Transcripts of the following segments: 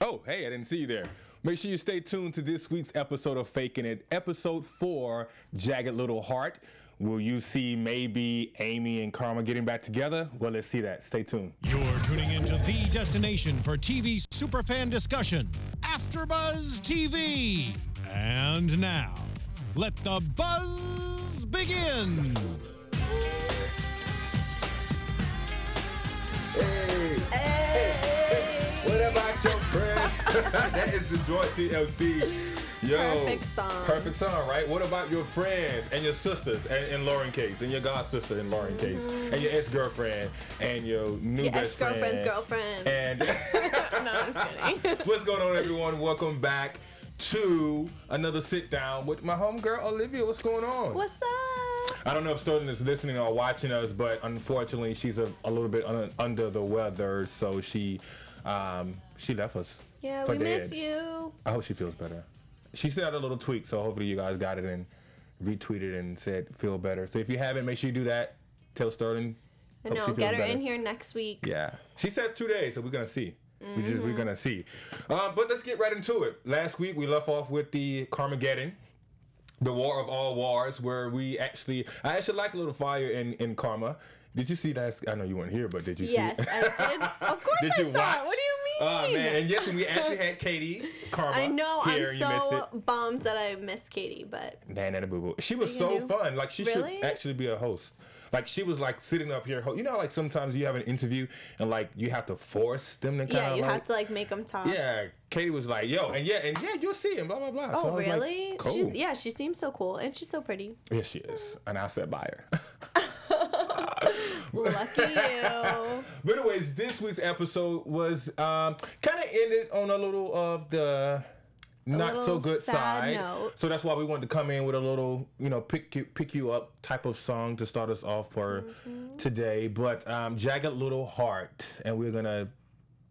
Oh, hey, I didn't see you there. Make sure you stay tuned to this week's episode of Faking It, episode four, Jagged Little Heart. Will you see maybe Amy and Karma getting back together? Well, let's see that. Stay tuned. You're tuning into the destination for TV superfan discussion, AfterBuzz TV. And now, let the buzz begin. What about your friends? that is the Joy TLC. Yo, Perfect song. Perfect song, right? What about your friends and your sisters and, and Lauren Case and your god sister and Lauren Case and your ex girlfriend and your new Mm-hmm. Your best friend ex-girlfriend's girlfriend. And no, I'm just kidding. what's going on, everyone? Welcome back to another sit down with my homegirl Olivia. What's going on? What's up? I don't know if Sterling is listening or watching us, but unfortunately, she's a, a little bit un- under the weather, so she um, she left us. Yeah, we miss you. I hope she feels better. She sent out a little tweet, so hopefully you guys got it and retweeted and said feel better. So if you haven't, make sure you do that. Tell Sterling. I know. Get her better. in here next week. Yeah, she said two days, so we're gonna see. We just Mm-hmm. we're gonna see. Uh, but let's get right into it. Last week we left off with the Carmageddon, the War of All Wars, where we actually I actually like a little fire in in Karma. Did you see that? I know you weren't here, but did you Yes, see? I did. Of course Did I you saw watch? it. What do you? Oh man! And yes, we actually had Katie Karma. I know. Here, I'm and you missed so it. bummed that I missed Katie, but Nan and Boo Boo. She was so fun. Like she Really? should actually be a host. Like she was like sitting up here. You know, like sometimes you have an interview and like you have to force them to kind yeah, you like, have to like make them talk. Yeah, Katie was like, "Yo, and yeah, and yeah, you'll see him." Blah blah blah. So Oh like, really? cool. She's yeah. She seems so cool, and she's so pretty. Yes, she is, and I said by her. Lucky you. but anyways, this week's episode was um, kind of ended on a little of the not so good side. note. So that's why we wanted to come in with a little, you know, pick you pick you up type of song to start us off for Mm-hmm. today. But um, jagged little heart, and we're gonna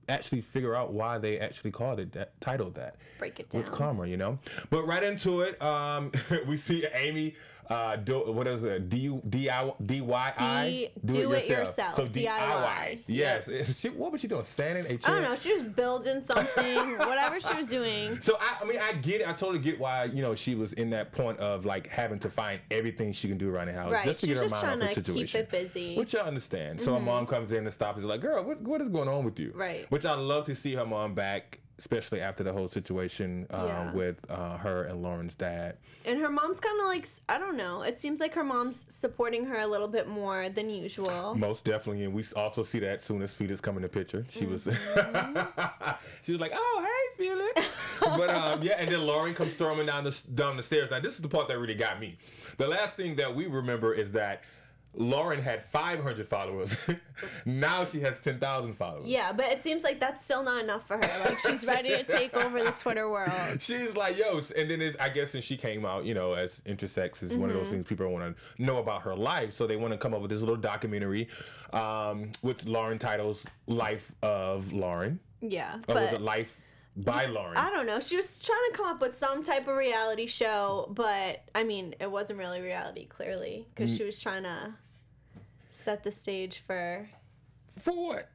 actually figure out why they actually called it that titled that Break it with down. karma you know but right into it um we see amy uh do what is it? D d i d y? I do do it yourself, so DIY. Yes. She, what was she doing? Sanding a chair I don't know. She was building something, whatever she was doing. so I, I mean I get it. I totally get why you know she was in that point of like having to find everything she can do around the house Right, just to she get her just mind off the trying to keep it busy. Mm-hmm. which I understand. So her mom comes in and stops and is like girl what, what is going on with you? Right. which I love to see her mom back especially after the whole situation uh, Yeah. with uh, her and Lauren's dad And her mom's kind of like, I don't know. It seems like her mom's supporting her a little bit more than usual. Most definitely, and we also see that soon as Felix come in the picture. She was, Mm-hmm. she was like, "Oh, hey, Felix," but um, yeah, and then Lauren comes storming down the down the stairs. Now, this is the part that really got me. The last thing that we remember is that Lauren had 500 followers. now she has 10,000 followers. Yeah, but it seems like that's still not enough for her. Like she's ready to take over the Twitter world. She's like, yo, and then it's, I guess since she came out, you know, as intersex is one of Mm-hmm. those things people want to know about her life. So they want to come up with this little documentary, um, which Lauren titles "Life of Lauren." Yeah, Or was it Life by Lauren? I don't know. She was trying to come up with some type of reality show, but I mean, it wasn't really reality, clearly, because Mm. she was trying to set the stage for. For what?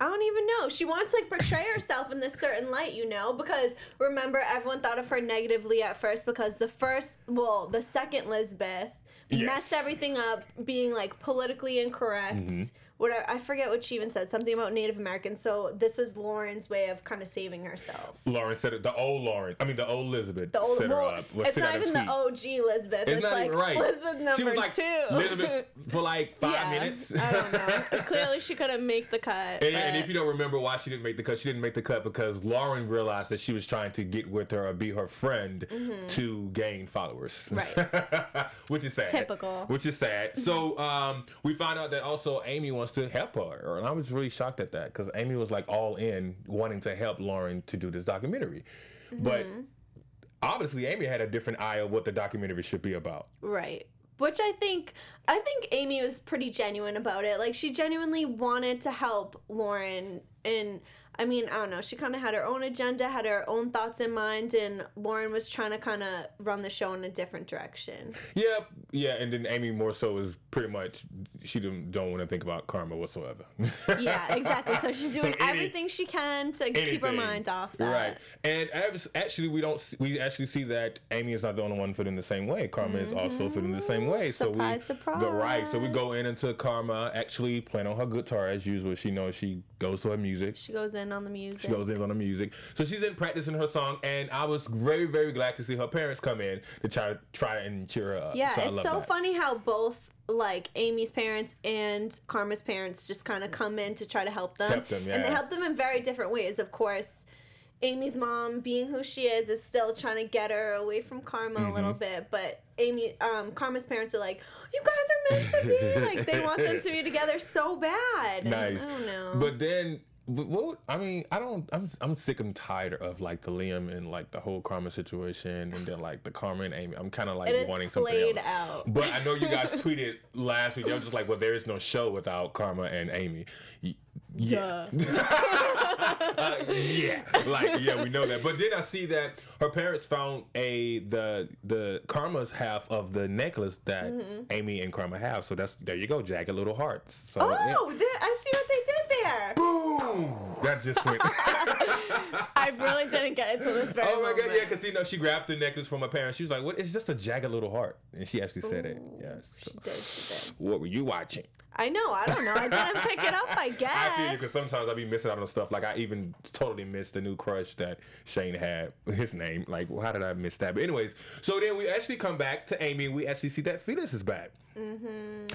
I don't even know. She wants to like portray herself in this certain light, you know, because remember everyone thought of her negatively at first because the first, well, the second Lisbeth Yes. messed everything up, being like politically incorrect. Mm-hmm. What I, forget what she even said, something about Native Americans. So this was Lauren's way of kind of saving herself. Lauren said it. The old Lauren. I mean, the old Elizabeth The old, set her up. was it's not even the OG Lisbeth. It's, It's, not like even right. Elizabeth number she was like two. Elizabeth for like five yeah, minutes. I don't know. Clearly, she couldn't make the cut. And, and if you don't remember why she didn't make the cut, she didn't make the cut because Lauren realized that she was trying to get with her or be her friend to gain followers. Mm-hmm. Right. Which is sad. Typical. Which is sad. So um, we find out that also Amy wants to help her. And I was really shocked at that because Amy was like all in wanting to help Lauren to do this documentary. But Mm-hmm. obviously, Amy had a different eye of what the documentary should be about. Right. Which I think I think Amy was pretty genuine about it. Like she genuinely wanted to help Lauren and I mean, I don't know. She kind of had her own agenda, had her own thoughts in mind, and Lauren was trying to kind of run the show in a different direction. Yeah, yeah, and then Amy more so is pretty much she don't, don't want to think about karma whatsoever. Yeah, exactly. So she's doing any- everything she can to keep her mind off that. Right, and as- actually, we don't we actually see that Amy is not the only one feeling the same way. Karma is also mm-hmm. feeling the same way. Surprise, so we go right. So we go in into Karma actually playing on her guitar as usual. She knows she goes to her music. She goes in on the music. She goes in on the music. So she's in practicing her song, and I was very, very glad to see her parents come in to try to try and cheer her up. Yeah, So it's so that. funny how both like Amy's parents and Karma's parents just kind of come in to try to help them. Help them, And they help them in very different ways. Of course, Amy's mom, being who she is, is still trying to get her away from Karma a Mm-hmm. little bit. But Amy, um, Karma's parents are like, "You guys are meant to be." like they want them to be together so bad. Nice. I don't know. But then, what? I mean, I don't. I'm I'm sick and tired of like the Liam and like the whole Karma situation, and then like the Karma and Amy. I'm kind of like wanting something else. out. But I know you guys tweeted last week. I was just like, well, there is no show without Karma and Amy. Yeah. Uh, yeah, like yeah, we know that. But then I see that her parents found a the the Karma's half of the necklace that Mm-hmm. Amy and Karma have. So that's there you go, jagged little hearts. So yeah. oh, there- I see what they did there. Boom! That just went. I really didn't get it till this very oh my god, yeah, because you know she grabbed the necklace from her parents. She was like, "What? It's just a jagged little heart," and she actually said it. Yeah. So, She did. She did. what were you watching? I know. I don't know. I didn't pick it up. I guess. I feel you because sometimes I be missing out on stuff. Like I even totally missed the new crush that Shane had. His name. Like, well, how did I miss that? But anyways, so then we actually come back to Amy. and We actually see that Felix is back, mm-hmm.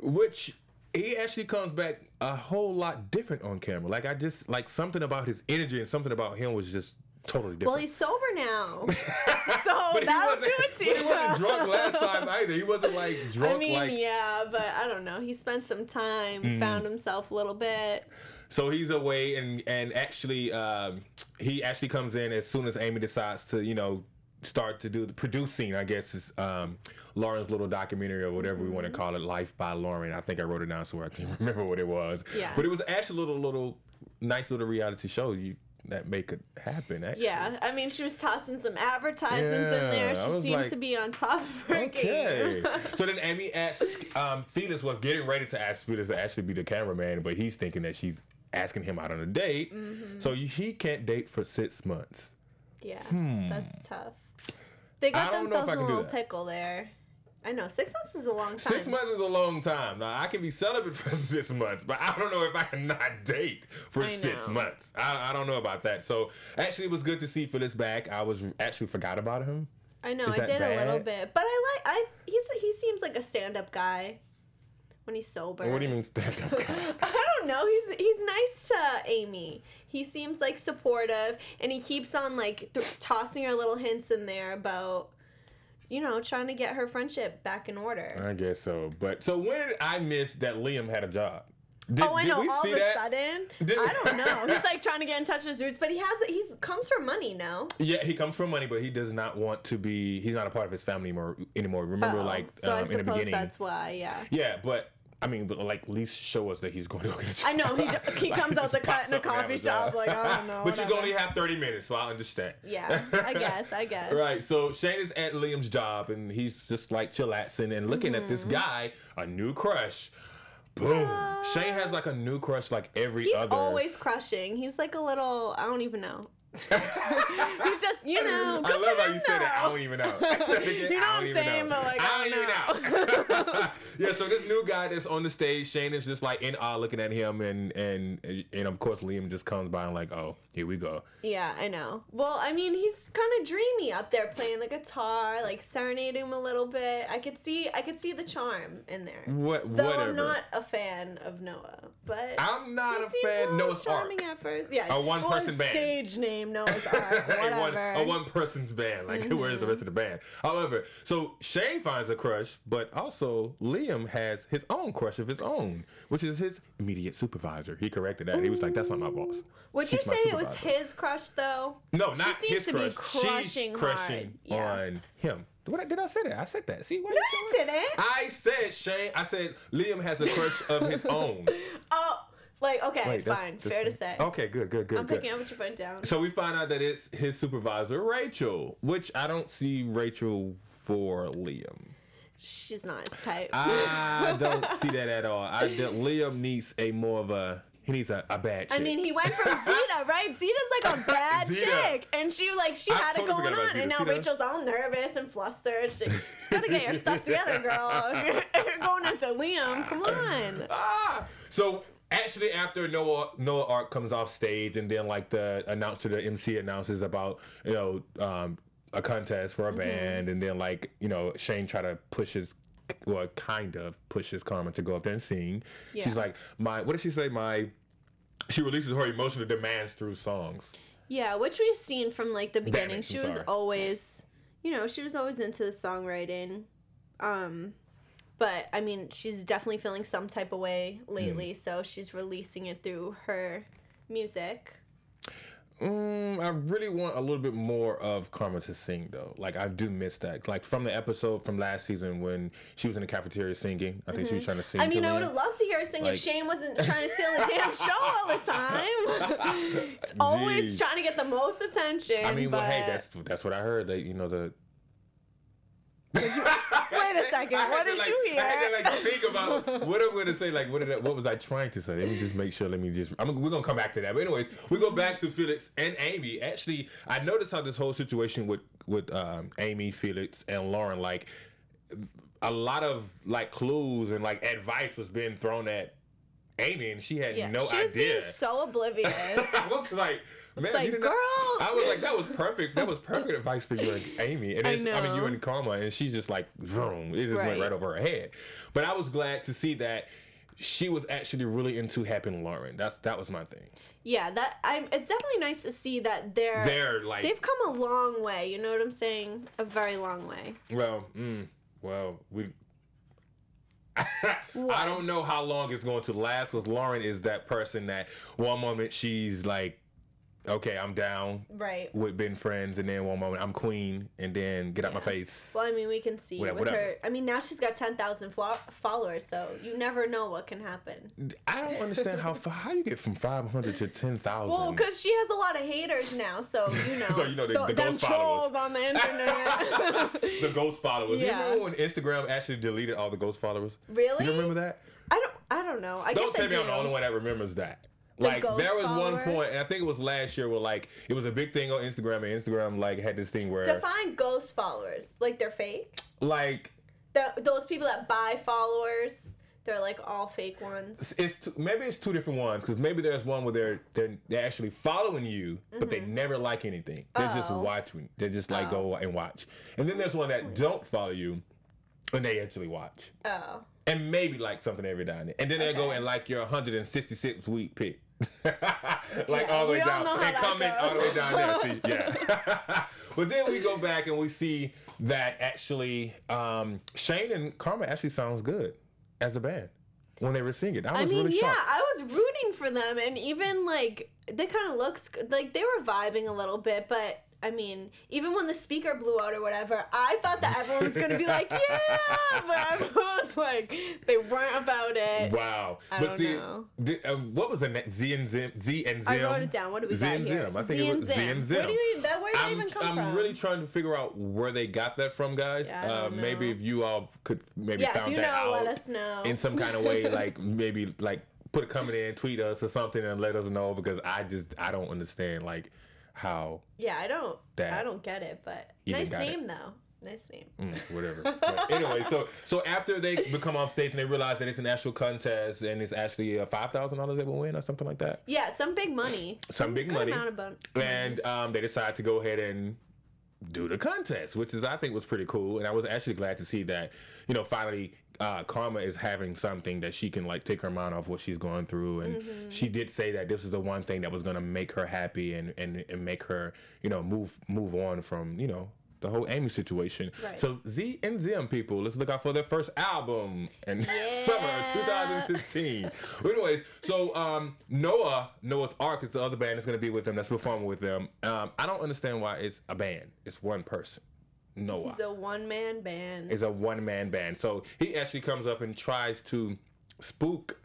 which he actually comes back a whole lot different on camera. Like I just like something about his energy and something about him was just totally different. well, he's sober now, so that'll do it to you. he wasn't drunk last time either. He wasn't like drunk I mean, like yeah, but I don't know. He spent some time, Mm-hmm. found himself a little bit. So he's away, and and actually, um, he actually comes in as soon as Amy decides to, you know, start to do the producing. I guess is um, Lauren's little documentary or whatever we want to call it, Life by Lauren. I think I wrote it down so I can't remember what it was. Yeah. But it was actually a little little nice little reality show you that make it happen. Actually. Yeah, I mean, she was tossing some advertisements in there. She seemed like, to be on top of her Okay. game. so then Amy asks, um, Felix was getting ready to ask Felix to actually be the cameraman, but he's thinking that she's asking him out on a date. Mm-hmm. So he can't date for six months. yeah, that's tough. They. Got don't know if themselves a little pickle there. I know six months is a long time. Six months is a long time. Now I can be celibate for six months, but I don't know if I can not date for six months. I, I don't know about that. So actually, it was good to see Felix back. I was actually forgot about him. I know I did a little bit, but I like I he's he seems like a stand up guy when he's sober. What do you mean stand up guy? I don't know. He's he's nice to Amy. He seems like supportive, and he keeps on like th- tossing her little hints in there about, you know, trying to get her friendship back in order. I guess so. But so when did I miss that Liam had a job? Did, oh, I know. All of a that? sudden, Did- I don't know. He's like trying to get in touch with his roots, but he has he comes from money now. Yeah, he comes from money, but he does not want to be. He's not a part of his family anymore. Anymore. Remember, Oh, like so I um, in the beginning. that's why. Yeah. Yeah, but I mean, like at least show us that he's going to go get a job. I know, he comes out the cut in a up and have coffee shop, like, I don't know, but you only have thirty minutes, so I understand. Yeah, I guess. I guess. Right, so Shane is at Liam's job and he's just like chillaxing and looking at Mm-hmm. this guy, a new crush. Boom. Shane has like a new crush like every He's other. He's always crushing. He's like a little. I don't even know. He's just, you know. I love how you said it. I don't even know. I said it again, You know what I'm saying, know. but, like, I I don't don't even know. yeah, so this new guy that's on the stage, Shane is just like in awe looking at him, and and and of course Liam just comes by and like, oh, here we go. Yeah, I know. Well, I mean, he's kind of dreamy out there playing the guitar, like serenading him a little bit. I could see, I could see the charm in there. What? Though whatever. I'm not a fan of Noah, but I'm not a fan. Noah's charming at first. Yeah, A one-person band. Stage name Noah's Ark. a one a one person's band. Like where's the rest of the band? However, so Shane finds a crush, but also Liam has his own crush of his own, which is his immediate supervisor. He corrected that. He was like, "That's not my boss." Would you She's my say it was his crush though? No, She not seems his to be crush. crushing She's crushing Yeah. on him. What did I say that? I said that. See, why No, you didn't. I said Shane. I said Liam has a crush of his own. Oh, Like, okay, Wait, that's fine, the fair to say. Okay, good, good, good, I'm good. picking up what you're putting down. So we find out that it's his supervisor, Rachel, which I don't see Rachel for Liam. She's not his type. I don't see that at all. I that Liam needs a more of a he needs a, a bad chick. I mean, he went from Zeta, right? Zeta's like a bad Zeta. chick, and she like she I had totally it going about on, and now Zeta. Rachel's all nervous and flustered. She, she's gotta get your stuff together, girl. If you're, if you're going into Liam, come on. ah. So actually, after Noah Noah Ark comes off stage, and then like the announcer, the MC announces about you know um, a contest for a Mm-hmm. band, and then like you know Shane try to push his. Well, kind of pushes Karma to go up there and sing. Yeah. She's like, my. What did she say? My. She releases her emotional demands through songs. Yeah, which we've seen from like the beginning. it, she was always, you know, she was always into the songwriting. Um, but I mean, she's definitely feeling some type of way lately, Hmm. so she's releasing it through her music. Mm, I really want a little bit more of Karma to sing though. Like I do miss that. Like from the episode from last season when she was in the cafeteria singing. I think she was trying to sing. Mm-hmm. I mean, I would have loved to hear her sing Like- if Shane wasn't trying to steal the damn show all the time. it's always Jeez. trying to get the most attention. I mean, well, hey, that's that's what I heard. That you know the. Wait a second. What did like, you hear? I had to like think about what I'm going to say. Like, what did I, what was I trying to say? Let me just make sure. Let me just. I'm, we're gonna come back to that. But anyways, we go back to Felix and Amy. Actually, I noticed how this whole situation with with um, Amy, Felix, and Lauren, like a lot of like clues and like advice was being thrown at Amy, and she had yeah, no she idea. so oblivious. I was like, man, like, girl. I was like, that was perfect. That was perfect advice for you and Amy. And I it's, I, mean, you know. and Karma, and she's just like, vroom. It just went Right. right over her head. But I was glad to see that she was actually really into helping Lauren. That's that was my thing. yeah, that I'm. It's definitely nice to see that they're They're like, they've come a long way. You know what I'm saying? A very long way. well, mm, well, we. I don't know how long it's going to last because Lauren is that person that one moment she's like, okay, I'm down Right. with being friends, and then one moment I'm queen, and then get out my face. Well, I mean, we can see Whatever, with whatever. her. I mean, now she's got ten thousand flo- followers, so you never know what can happen. I don't understand how how you get from five hundred to ten thousand. Well, because she has a lot of haters now, so you know, So, you know, the- th- the them ghost trolls followers. on the internet. the ghost followers. Yeah. You remember when Instagram actually deleted all the ghost followers? really? You remember that? I don't. I don't know. I Don't guess tell I me do. I'm the only one that remembers that. Like ghost there was one followers? point, and I think it was last year, where like it was a big thing on Instagram, and Instagram like had this thing where Define ghost followers. Like they're fake. like The, those people that buy followers, they're like all fake ones. it's t- maybe it's two different ones because maybe there's one where they're they're, they're actually following you, but they never like anything. They're just Mm-hmm. Oh. watching. They just like go and watch. And then there's one that don't follow you, and they actually watch. Oh. and maybe like something every now and then. And then they'll go and like your 166 week pick. like Yeah, all the way down. And comment all the way down there. See, yeah. but then we go back and we see that actually um, Shane and Karma actually sounds good as a band when they were singing. I was I mean, really yeah, shocked. I was rooting for them, and even like they kind of looked like they were vibing a little bit, but. I mean, even when the speaker blew out or whatever, I thought that everyone was gonna be like, "Yeah," but everyone was like, they weren't about it. Wow. I but don't see, know. um, what was the name? Z and Zim? Z and Zim? I wrote it down. What do we Z got and here? Zim. I think Z it and was Z and Zim. Where do you, that, where did that I'm, even come from? I'm really trying to figure out where they got that from, guys. Yeah, I uh, don't maybe know. if you all could maybe yeah, found if you that know, out let us know. in some kind of way, like maybe like put a comment in, tweet us or something, and let us know because I just I don't understand like how yeah, I don't, That I don't get it, but nice got it. name though. Nice name. Mm, whatever. But anyway, so so after they become off stage and they realize that it's an actual contest and it's actually uh, five thousand dollars they will win or something like that. Yeah, some big money. Some big good money. Amount of bon- and um, they decide to go ahead and do the contest, which is I think was pretty cool. And I was actually glad to see that, you know, finally uh, Karma is having something that she can like take her mind off what she's going through. And Mm-hmm. she did say that this is the one thing that was going to make her happy and, and and make her, you know, move move on from you know. The whole Amy situation. Right. So Z and Zim people, let's look out for their first album in summer 2016. Anyways, so um, Noah, Noah's Ark is the other band that's gonna be with them, that's performing with them. Um, I don't understand why it's a band. It's one person. Noah He's a one man band. is a one man band. So he actually comes up and tries to spook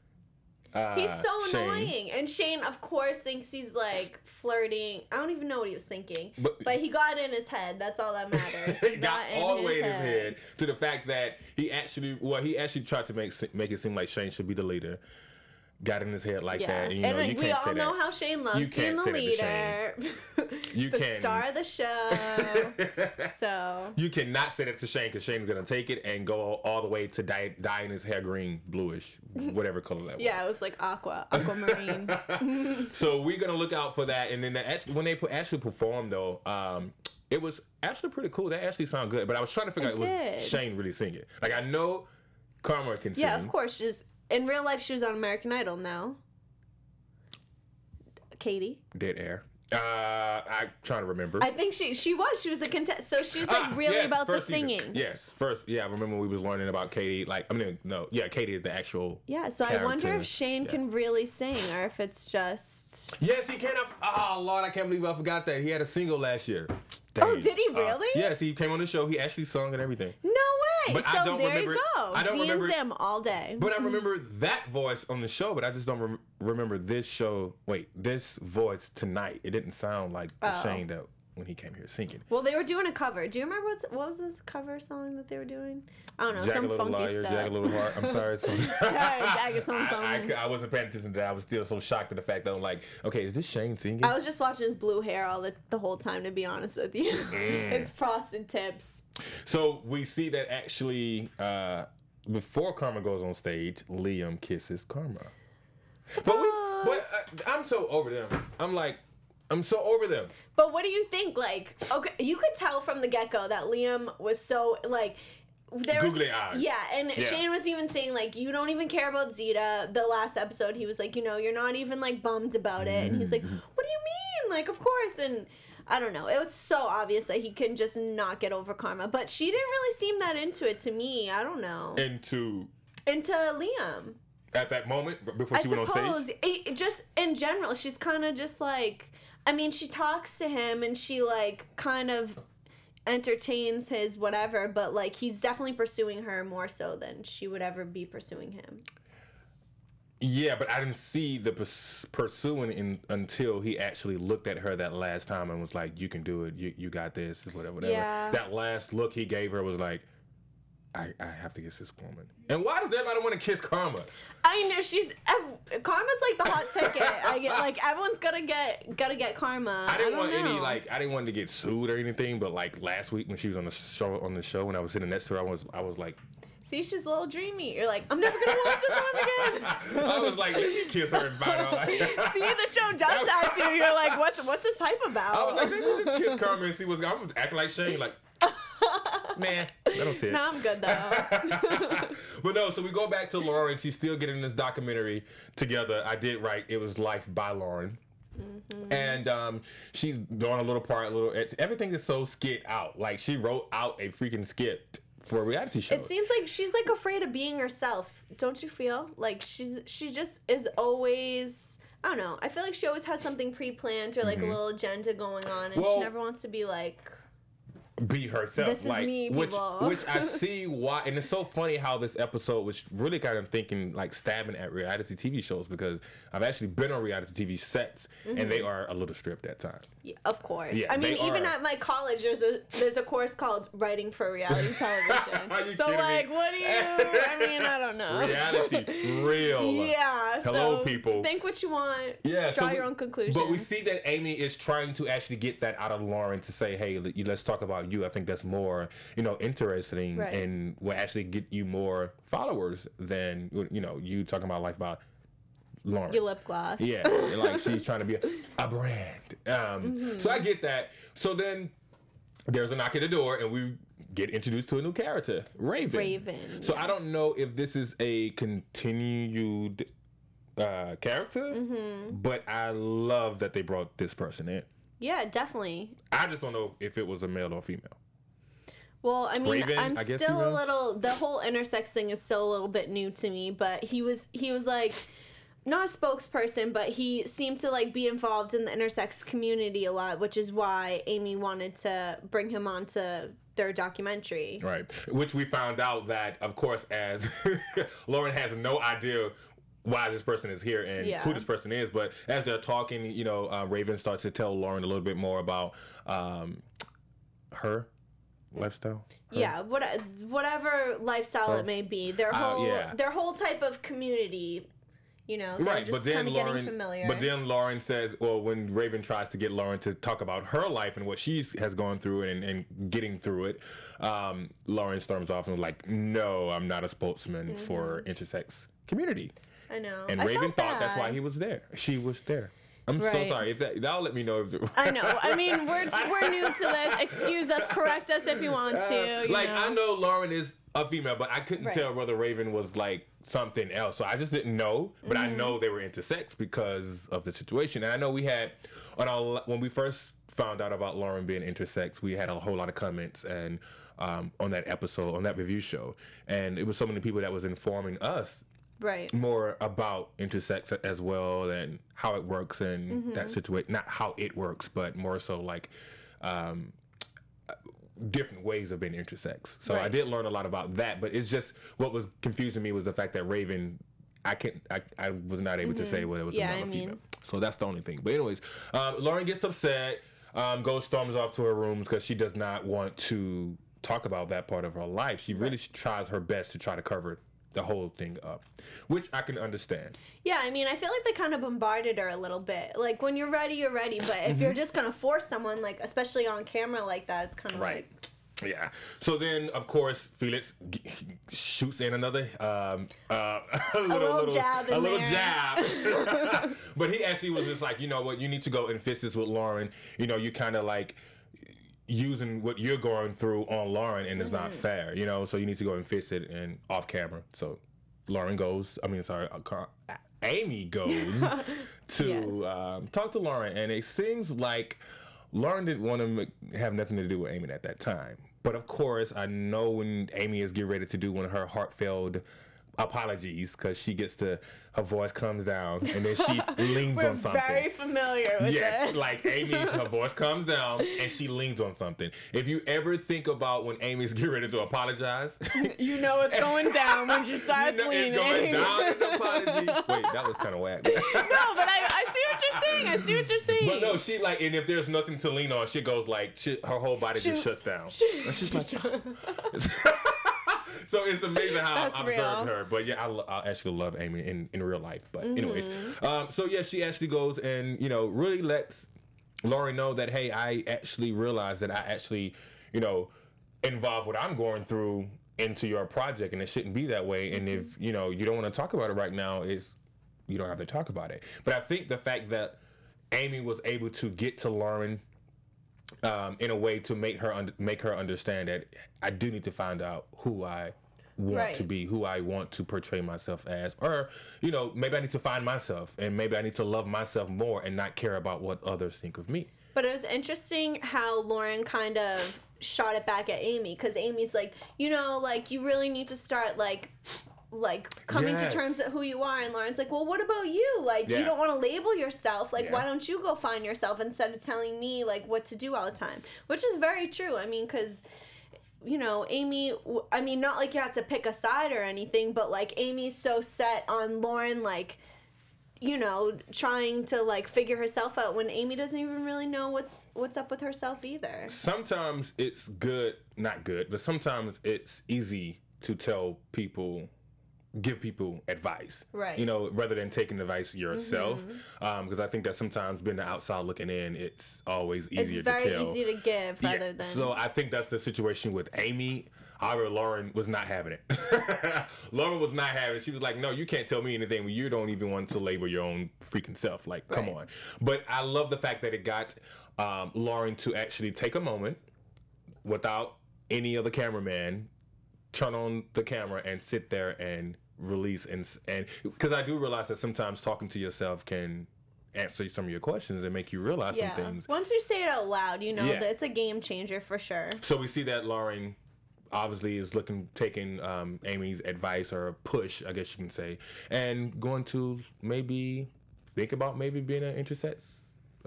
Uh, He's so Shane. annoying. And Shane, of course, thinks he's like flirting. I don't even know what he was thinking. But- But, he got in his head. That's all that matters. He got all the way in his head to the fact that he actually, well, he actually tried to make make it seem like Shane should be the leader. Got in his head like Yeah. that, and you and know like, you we all say know that. how Shane loves You being the say that to leader. You the can- star of the show. so You cannot say that to Shane because Shane's gonna take it and go all the way to dye, dyeing his hair green, bluish, whatever color that was. yeah, it was like aqua, aquamarine. So we're gonna look out for that, and then that actually, when they put, actually performed though, um, it was actually pretty cool. That actually sounded good. But I was trying to figure It out was. Shane really singing? Like I know Karma can sing. yeah, of course. She's in real life. She was on American Idol now. Katie. Dead air. Uh, I'm trying to remember. I think she she was. She was a contest. So she's like Ah, really yes, about the first season. singing. Yes, first. Yeah, I remember we was learning about Katie. Like, I mean, no, yeah, Katie is the actual. Yeah, so I wonder if Shane Yeah. can really sing or if it's just. Yes, he can. Have, oh Lord, I can't believe I forgot that he had a single last year. Oh, did he Uh, really? yes, he came on the show. He actually sung and everything. No way! But I so don't there remember- you go. I don't Z remember- Zim all day. But I remember that voice on the show, but I just don't rem- remember this show. Wait, this voice tonight. It didn't sound like the Oh. Shane that when he came here singing. well, they were doing a cover. Do you remember what's, what was this cover song that they were doing? I don't know, Jack a some little funky liar, stuff. Jack a little heart. I'm sorry. Some I, I, I wasn't paying attention to that. I was still so shocked at the fact that I'm like, okay, is this Shane singing? I was just watching his blue hair all the, the whole time, to be honest with you. Mm. it's frosted tips. So we see that actually uh, before Karma goes on stage, Liam kisses Karma. But we, but uh, I'm so over them. I'm like, I'm so over them. But what do you think? Like, okay, you could tell from the get go that Liam was so like. There was, Googly eyes. Yeah, and Yeah. Shane was even saying like, you don't even care about Zeta. The last episode, he was like, you know, you're not even like bummed about it, and he's like, Mm-hmm. what do you mean? Like, of course, and. I don't know. It was so obvious that he can just not get over karma, but she didn't really seem that into it to me. I don't know. Into into Liam. at that moment b- before I she went on stage. it, it just in general, she's kind of just like. I mean, she talks to him and she like kind of entertains his whatever, but like he's definitely pursuing her more so than she would ever be pursuing him. Yeah, but I didn't see the purs- pursuing in, until he actually looked at her that last time and was like, "You can do it. You you got this. Whatever, whatever." Yeah. That last look he gave her was like, "I I have to kiss this woman." And why does everybody want to kiss Karma? I know she's ev- karma's like the hot ticket. I get like everyone's gonna get gotta get karma. I didn't don't want any like I didn't want to get sued or anything, but like last week when she was on the show on the show when I was sitting next to her, I was I was like See, she's a little dreamy. You're like, I'm never gonna watch this one again. I was like, let me kiss her and find out. Like, See, the show does that to you. You're like, what's what's this hype about? I was like, let me just kiss Karma and see what's. I was acting like Shane, like, man, I don't see it. no, I'm good though. but no, so we go back to Lauren. She's still getting this documentary together. I did write it was Life by Lauren. Mm-hmm. And um, she's doing a little part, a little. It's, everything is so skit out. Like she wrote out a freaking skit for a reality show. It seems like she's like afraid of being herself. Don't you feel? Like she's she just is always I don't know. I feel like she always has something pre-planned or like a little agenda going on and Mm-hmm. Well- she never wants to be like be herself. This is like, me, which, people. which I see why, and it's so funny how this episode was really kind of thinking like stabbing at reality TV shows because I've actually been on reality TV sets and they mm-hmm. are a little stripped at times. yeah, of course. Yeah, I mean, even are. at my college there's a there's a course called writing for reality television. So kidding me? like what do you I mean, I don't know. Reality, real. Yeah. Hello, so people. Think what you want. Yeah, Draw so your we- own conclusions. But we see that Amy is trying to actually get that out of Lauren to say, "Hey, let's talk about you." I think that's more, you know, interesting Right. and will actually get you more followers than you know you talking about life about Lauren. your lip gloss. Yeah, like she's trying to be a, a brand. Um, Mm-hmm. So I get that. So then there's a knock at the door, and we get introduced to a new character, Raven. Raven, So I don't know if this is a continued uh, character, Mm-hmm. but I love that they brought this person in. Yeah, definitely. I just don't know if it was a male or female. Well, I mean, Raven, I'm I still a little. The whole intersex thing is still a little bit new to me. But he was he was like not a spokesperson, but he seemed to like be involved in the intersex community a lot, which is why Amy wanted to bring him onto their documentary. Right. Which we found out that, of course, as Lauren has no idea why this person is here and Yeah. who this person is. But as they're talking, you know, uh, Raven starts to tell Lauren a little bit more about um, her lifestyle. Her- Yeah, what, whatever lifestyle Her- it may be, their Uh, whole yeah. their whole type of community, you know, Right, just but then Lauren, but then Lauren says, well, when Raven tries to get Lauren to talk about her life and what she has gone through and, and getting through it, um, Lauren storms off and like, no, I'm not a spokesman for intersex community. I know. And. I Raven thought that's why he was there. She was there. I'm so sorry. If that, that'll let me know if I know. I mean, we're we're new to this. Excuse us, correct us if you want to. You like know? I know Lauren is a female, but I couldn't Right. tell whether Raven was like something else. So I just didn't know. But I Mm-hmm. know they were intersex because of the situation. And I know we had on our when we first found out about Lauren being intersex, we had a whole lot of comments and um, on that episode on that review show, and it was so many people that was informing us Right. more about intersex as well and how it works and Mm-hmm. that situation. Not how it works, but more so like um, different ways of being intersex. So I did learn a lot about that. But it's just what was confusing me was the fact that Raven. I can't. I, I was not able to say whether it was Mm-hmm. Yeah, a male I or female. mean- So that's the only thing. But anyways, um, Lauren gets upset. Um, goes storms off to her rooms because she does not want to talk about that part of her life. She really tries her best to try to cover the whole thing up, which I can understand. Yeah, I mean, I feel like they kind of bombarded her a little bit. Like when you're ready, you're ready. But if Mm-hmm. you're just gonna force someone, like especially on camera like that, it's kind of Right. like Yeah. So then, of course, Felix g- shoots in another um, uh, a little, little jab a little there. jab. but he actually was just like, you know what, you need to go and fix this with Lauren. You know, you kind of like using what you're going through on Lauren, and it's Mm-hmm. not fair. You know, so you need to go and fix it and off camera. So Lauren goes. I mean, sorry, uh, Amy goes to Yes. um, talk to Lauren, and it seems like Lauren didn't want to have nothing to do with Amy at that time. But of course, I know when Amy is getting ready to do one of her heartfelt apologies because she gets to her voice comes down and then she leans we're on something. very familiar with Yes, it. like Amy, her voice comes down and she leans on something. If you ever think about when Amy's getting ready to apologize, you know it's going down when she you starts know leaning. it's going down in apology. Wait, that was kind of whack. no, but I, I see what you're saying. I see what you're saying. But no, she like, and if there's nothing to lean on, she goes like, she, her whole body just shuts down. And she's like, so it's amazing how I real. observed her. But yeah, I, I actually love Amy in, in real life. But anyways, Mm-hmm. um, so yeah, she actually goes and you know really lets Lauren know that hey, I actually realized that I actually, you know, involve what I'm going through into your project, and it shouldn't be that way. And if you know you don't want to talk about it right now, is you don't have to talk about it. But I think the fact that Amy was able to get to Lauren um, in a way to make her un- make her understand that I do need to find out who I want Right. to be, who I want to portray myself as, or you know maybe I need to find myself, and maybe I need to love myself more and not care about what others think of me. But it was interesting how Lauren kind of shot it back at Amy because Amy's like, you know, like you really need to start like like coming Yes. to terms with who you are and Lauren's like, "Well, what about you? Like Yeah. you don't want to label yourself. Like Yeah. why don't you go find yourself instead of telling me like what to do all the time?" Which is very true. I mean, cuz you know, Amy, I mean, not like you have to pick a side or anything, but like Amy's so set on Lauren, like, you know, trying to like figure herself out when Amy doesn't even really know what's what's up with herself either. Sometimes it's good, not good, but sometimes it's easy to tell people give people advice. Right. Mm-hmm. You know, rather than taking advice yourself. Because I think that sometimes being the outside looking in, it's always easier It's to very tell. easy to give Yeah, rather than So I think that's the situation with Amy. However, Lauren was not having it. Lauren was not having it. She was like, no, you can't tell me anything when you don't even want to label your own freaking self. Like, come Right. on. But I love the fact that it got um, Lauren to actually take a moment without any other cameraman turn on the camera and sit there and release and and because I do realize that sometimes talking to yourself can answer some of your questions and make you realize yeah. some things. Once you say it out loud, you know Yeah. that it's a game changer for sure. So we see that Lauren obviously is looking taking um, Amy's advice or push, I guess you can say, and going to maybe think about maybe being an intersex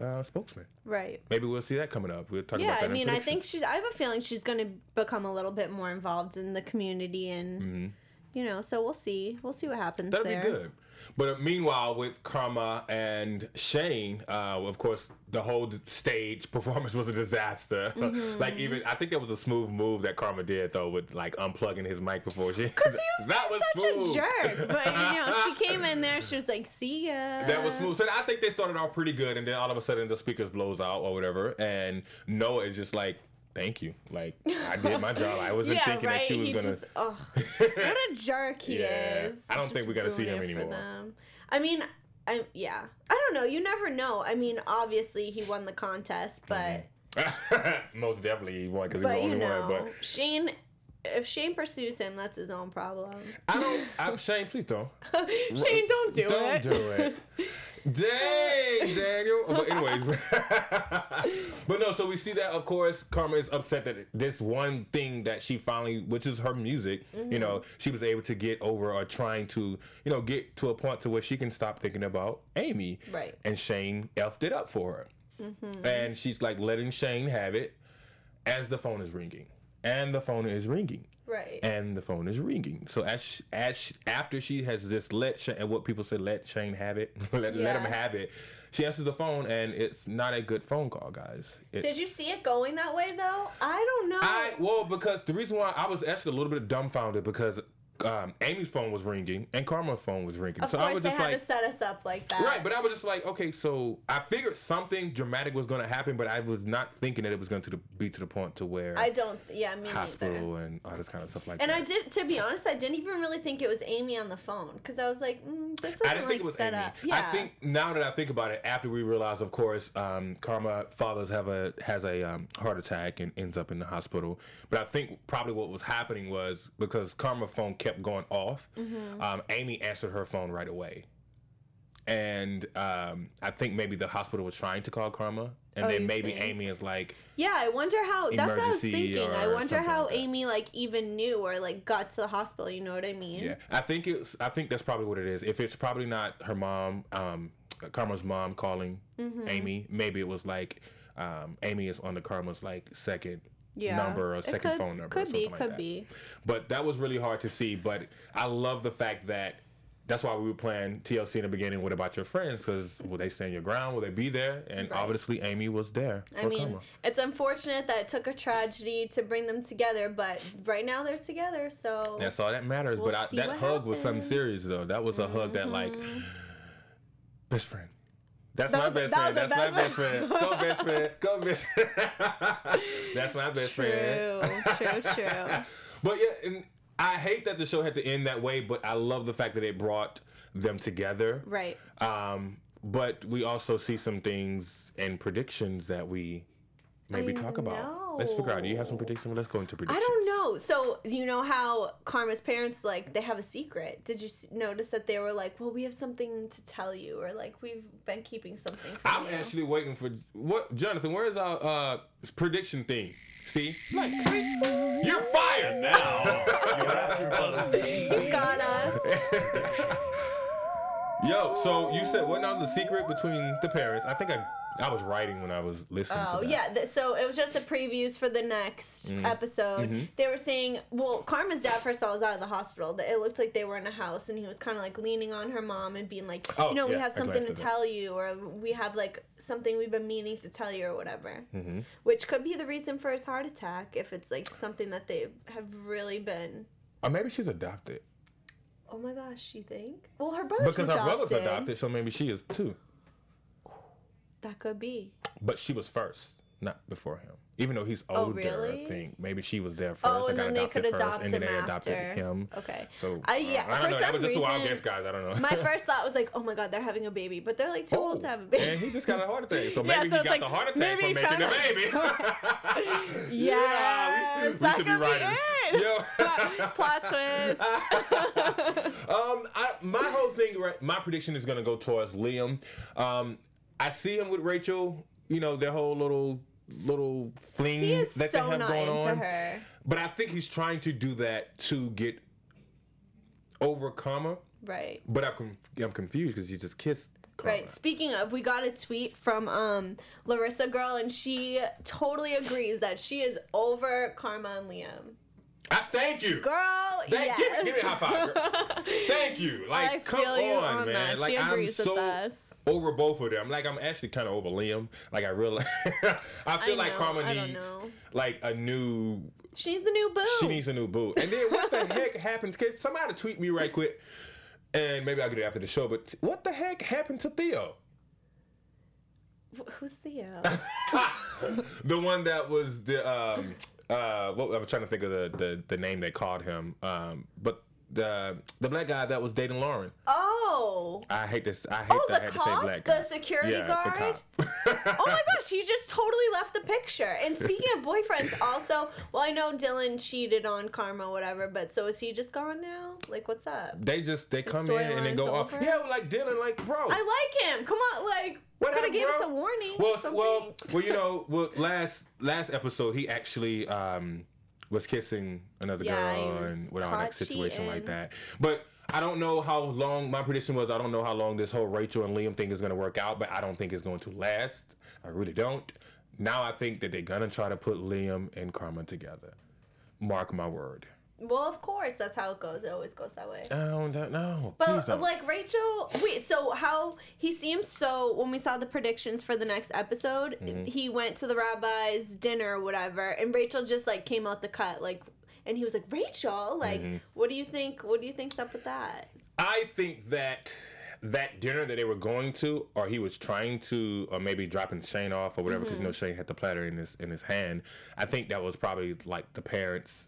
uh, spokesman. Right. Maybe we'll see that coming up. We'll talk Yeah, about that. I mean, I think she's. I have a feeling she's going to become a little bit more involved in the community, and Mm-hmm. you know, so we'll see. We'll see what happens that'll there. be good. But uh, meanwhile, with Karma and Shane, uh, of course, the whole stage performance was a disaster. Mm-hmm. like even I think that was a smooth move that Karma did though, with like unplugging his mic before she. Because he was that being was such smooth. a jerk. But, you know, she came in there, she was like, see ya. That was smooth. So I think they started off pretty good, and then all of a sudden the speakers blows out or whatever, and Noah is just like, "Thank you, like I did my job. I wasn't Yeah, thinking right. that she was he gonna." just, oh, what a jerk he Yeah. is. I don't Just think we gotta see him anymore. I mean, I yeah, I don't know. You never know. I mean, obviously he won the contest, mm-hmm. but Most definitely he won because he was but the you only know, one. But Shane. If Shane pursues him, that's his own problem. I don't. I'm Shane. Please don't. Shane, don't do it. don't do it. Dang, Daniel. But anyways, but no. So we see that, of course, Karma is upset that this one thing that she finally, which is her music, you know, Mm-hmm. she was able to get over or trying to, you know, get to a point to where she can stop thinking about Amy. Right. And Shane effed it up for her, Mm-hmm. and she's like letting Shane have it as the phone is ringing, and the phone is ringing Right. and the phone is ringing. So as sh as sh after she has this let Shane, and what people say let Shane have it, let, let him have it. She answers the phone and it's not a good phone call, guys. It- Did you see it going that way though? I don't know. I well because the reason why I was actually a little bit dumbfounded because um, Amy's phone was ringing and Karma's phone was ringing. of so I was they just had like. to set us up like that. Right, but I was just like, okay, so I figured something dramatic was going to happen, but I was not thinking that it was going to be to the point to where I don't. Yeah, me neither. hospital and all this kind of stuff like And that. I did, to be honest, I didn't even really think it was Amy on the phone because I was like, mm, this wasn't didn't like think it was set Amy. up. Yeah. I think now that I think about it, after we realize, of course, um, Karma fathers have a has a um, heart attack and ends up in the hospital. But I think probably what was happening was because Karma phone kept going off. Mm-hmm. Um, Amy answered her phone right away, and um, I think maybe the hospital was trying to call Karma, and Oh, then maybe think? Amy is like, Yeah, I wonder how. That's what I was thinking. I wonder how like. Amy like even knew or like got to the hospital. You know what I mean? Yeah, I think it's. I think that's probably what it is. If it's probably not her mom, um, Karma's mom calling Mm-hmm. Amy, maybe it was like um, Amy is on the Karma's like second Yeah. number or second could- phone number. or Could be. something like Could that. be. But that was really hard to see. But I love the fact that. That's why we were playing TLC in the beginning. What about your friends? Because will they stand your ground? Will they be there? And Right. obviously, Amy was there. I mean, it's unfortunate that it took a tragedy to bring them together, but right now they're together. So That's all that matters. We'll but I, that hug was something serious, though. That was a hug that, like, mm-hmm. best friend. That's That my best friend. That's my best best friend. Go best friend. Go best friend. That's my best friend. true, true, true. But yeah, and I hate that the show had to end that way, but I love the fact that it brought them together. Right. Um, but we also see some things and predictions that we maybe I talk about. Let's figure out. Do you have some prediction? Let's go into prediction? I don't know. So you know how Karma's parents like they have a secret. Did you s- notice that they were like, "Well, we have something to tell you," or like, "We've been keeping something from I'm you." actually waiting for what Jonathan. Where's our uh, prediction thing? See, like you're fired Now, you're after Buzz He's TV. got us. Yo, so you said what now? The secret between the parents. I think I I was writing when I was listening. Oh yeah, th- so it was just the previews for the next Mm. episode. Mm-hmm. They were saying, well, Karma's dad first all was out of the hospital. That It looked like they were in a house, and he was kind of like leaning on her mom and being like, Oh, you know, we have something to tell you, or we have like something we've been meaning to tell you, or whatever. Mm-hmm. Which could be the reason for his heart attack if it's like something that they have really been. Or maybe she's adopted Oh my gosh, you think? Well, her brother's because her brother's adopted, so maybe she is too. That could be. But she was first, not before him. Even though he's older, Oh, really? I think maybe she was there first. Oh, and then they adopted could first, adopt and then him they adopted him. Okay. So I- yeah, I for don't know. That some was just a wild reason- guess, guys. I don't know. My first thought was like, oh my god, they're having a baby, but they're like too Oh, old to have a baby. And he just got a heart attack. So Yeah, so he got like, the heart attack maybe from making the found baby. Yes, we, we that should be could be it. Yo. Plot twist. Um, I, my whole thing, right? My prediction is gonna go towards Liam. Um, I see him with Rachel. You know their whole little little fling He is that so they have not going into on. her. But I think he's trying to do that to get over Karma. Right. But I'm I'm confused because he just kissed. Karma. Right. Speaking of, we got a tweet from um Larissa girl, and she totally agrees that she is over Karma and Liam. I, thank you. Girl, Thank, yes. give, me, give me a high five. Girl. Thank you. Like, I come on, on man. that. Like, She I'm agrees with so us. Over both of them. I'm like, I'm actually kind of over Liam. Like, I really, I feel I like know, Karma needs like a new. She needs a new boo. She needs a new boo. And then what the heck happened? Cause somebody tweet me right quick, and maybe I'll get it after the show. But what the heck happened to Theo? Who's Theo? the one that was the um uh what I'm trying to think of the the, the name they called him um but the the black guy that was dating Lauren oh. I hate this I hate Oh, that I the had to say cop? black The security yeah, guard? the cop Oh my gosh, he just totally left the picture. And speaking of boyfriends, also, well, I know Dylan cheated on Karma, whatever, but so is he just gone now? Like, what's up? they just they come in and then storyline's go off yeah like Dylan like bro I like him. Come on, like, What could have gave us a warning. well well well you know well last last episode he actually um was kissing another Yeah, girl and without caught situation like that but I don't know how long my prediction was. I don't know how long this whole Rachel and Liam thing is going to work out, but I don't think it's going to last. I really don't. Now I think that they're going to try to put Liam and Karma together. Mark my word. Well, of course, that's how it goes. It always goes that way. I don't know. But don't. like Rachel, wait. So how he seems so? When we saw the predictions for the next episode, Mm-hmm. he went to the rabbi's dinner or whatever, and Rachel just like came out the cut, like, and he was like, Rachel, like, Mm-hmm. what do you think? What do you think's up with that? I think that that dinner that they were going to, or he was trying to, or maybe dropping Shane off or whatever, because Mm-hmm. you know Shane had the platter in his in his hand. I think that was probably like the parents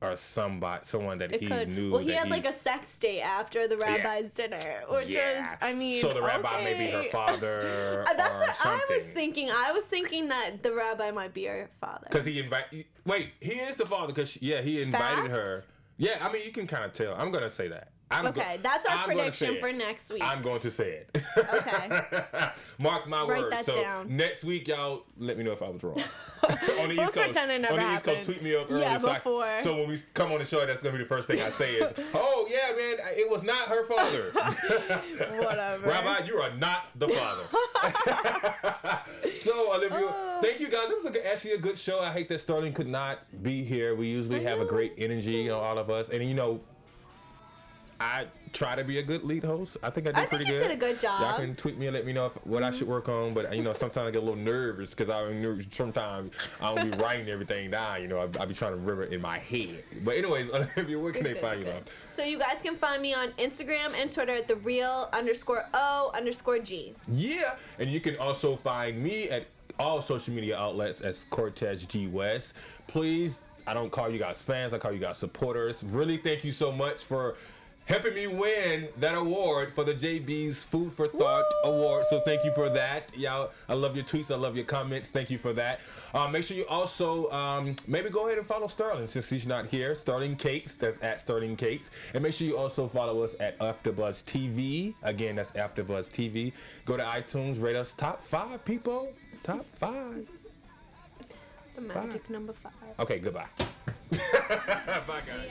or somebody, someone that It he could. knew. Well, he had like a sex date after the rabbi's dinner, which yeah. was, I mean, so the rabbi may be her father. Uh, That's what I was thinking. I was thinking that the rabbi might be her father. Because he invite. Wait, he is the father. Because yeah, he invited her. Yeah, I mean you can kind of tell. I'm gonna say that. I'm go- Okay, that's our I'm prediction for next week. I'm going to say it. Okay. Mark my Write words. that so down. next week, y'all let me know if I was wrong. on the East Coast, pretend it never on the East Coast, happened. tweet me up early. Yeah, so I- before. so when we come on the show, that's gonna be the first thing I say is, "Oh yeah, man, it was not her father." Whatever. Rabbi, you are not the father. so, Olivia, oh. thank you guys. It was a, good- actually a good show. I hate that Sterling could not be here. We usually have a great energy, you know, all of us. And, you know, I try to be a good lead host. I think I did I think pretty you good. did a good job. Y'all can tweet me and let me know if, what I should work on. But, you know, sometimes I get a little nervous because I sometimes I don't be writing everything down. You know, I, I be trying to remember it in my head. But, anyways, Olivia, where can Good, they good, find you? good. on? So you guys can find me on Instagram and Twitter at the real underscore O underscore G. Yeah, and you can also find me at all social media outlets as Cortez G West. Please, I don't call you guys fans, I call you guys supporters. Really, thank you so much for helping me win that award for the JB's Food for Thought Woo! Award. So thank you for that, y'all. I love your tweets, I love your comments. Thank you for that. Uh, make sure you also um, maybe go ahead and follow Sterling since he's not here. Sterling Cates, that's at Sterling Cates, and make sure you also follow us at AfterBuzz TV. Again, that's AfterBuzz TV. Go to iTunes, rate us top five people. Top five. The magic number five. Okay, goodbye. Bye, guys.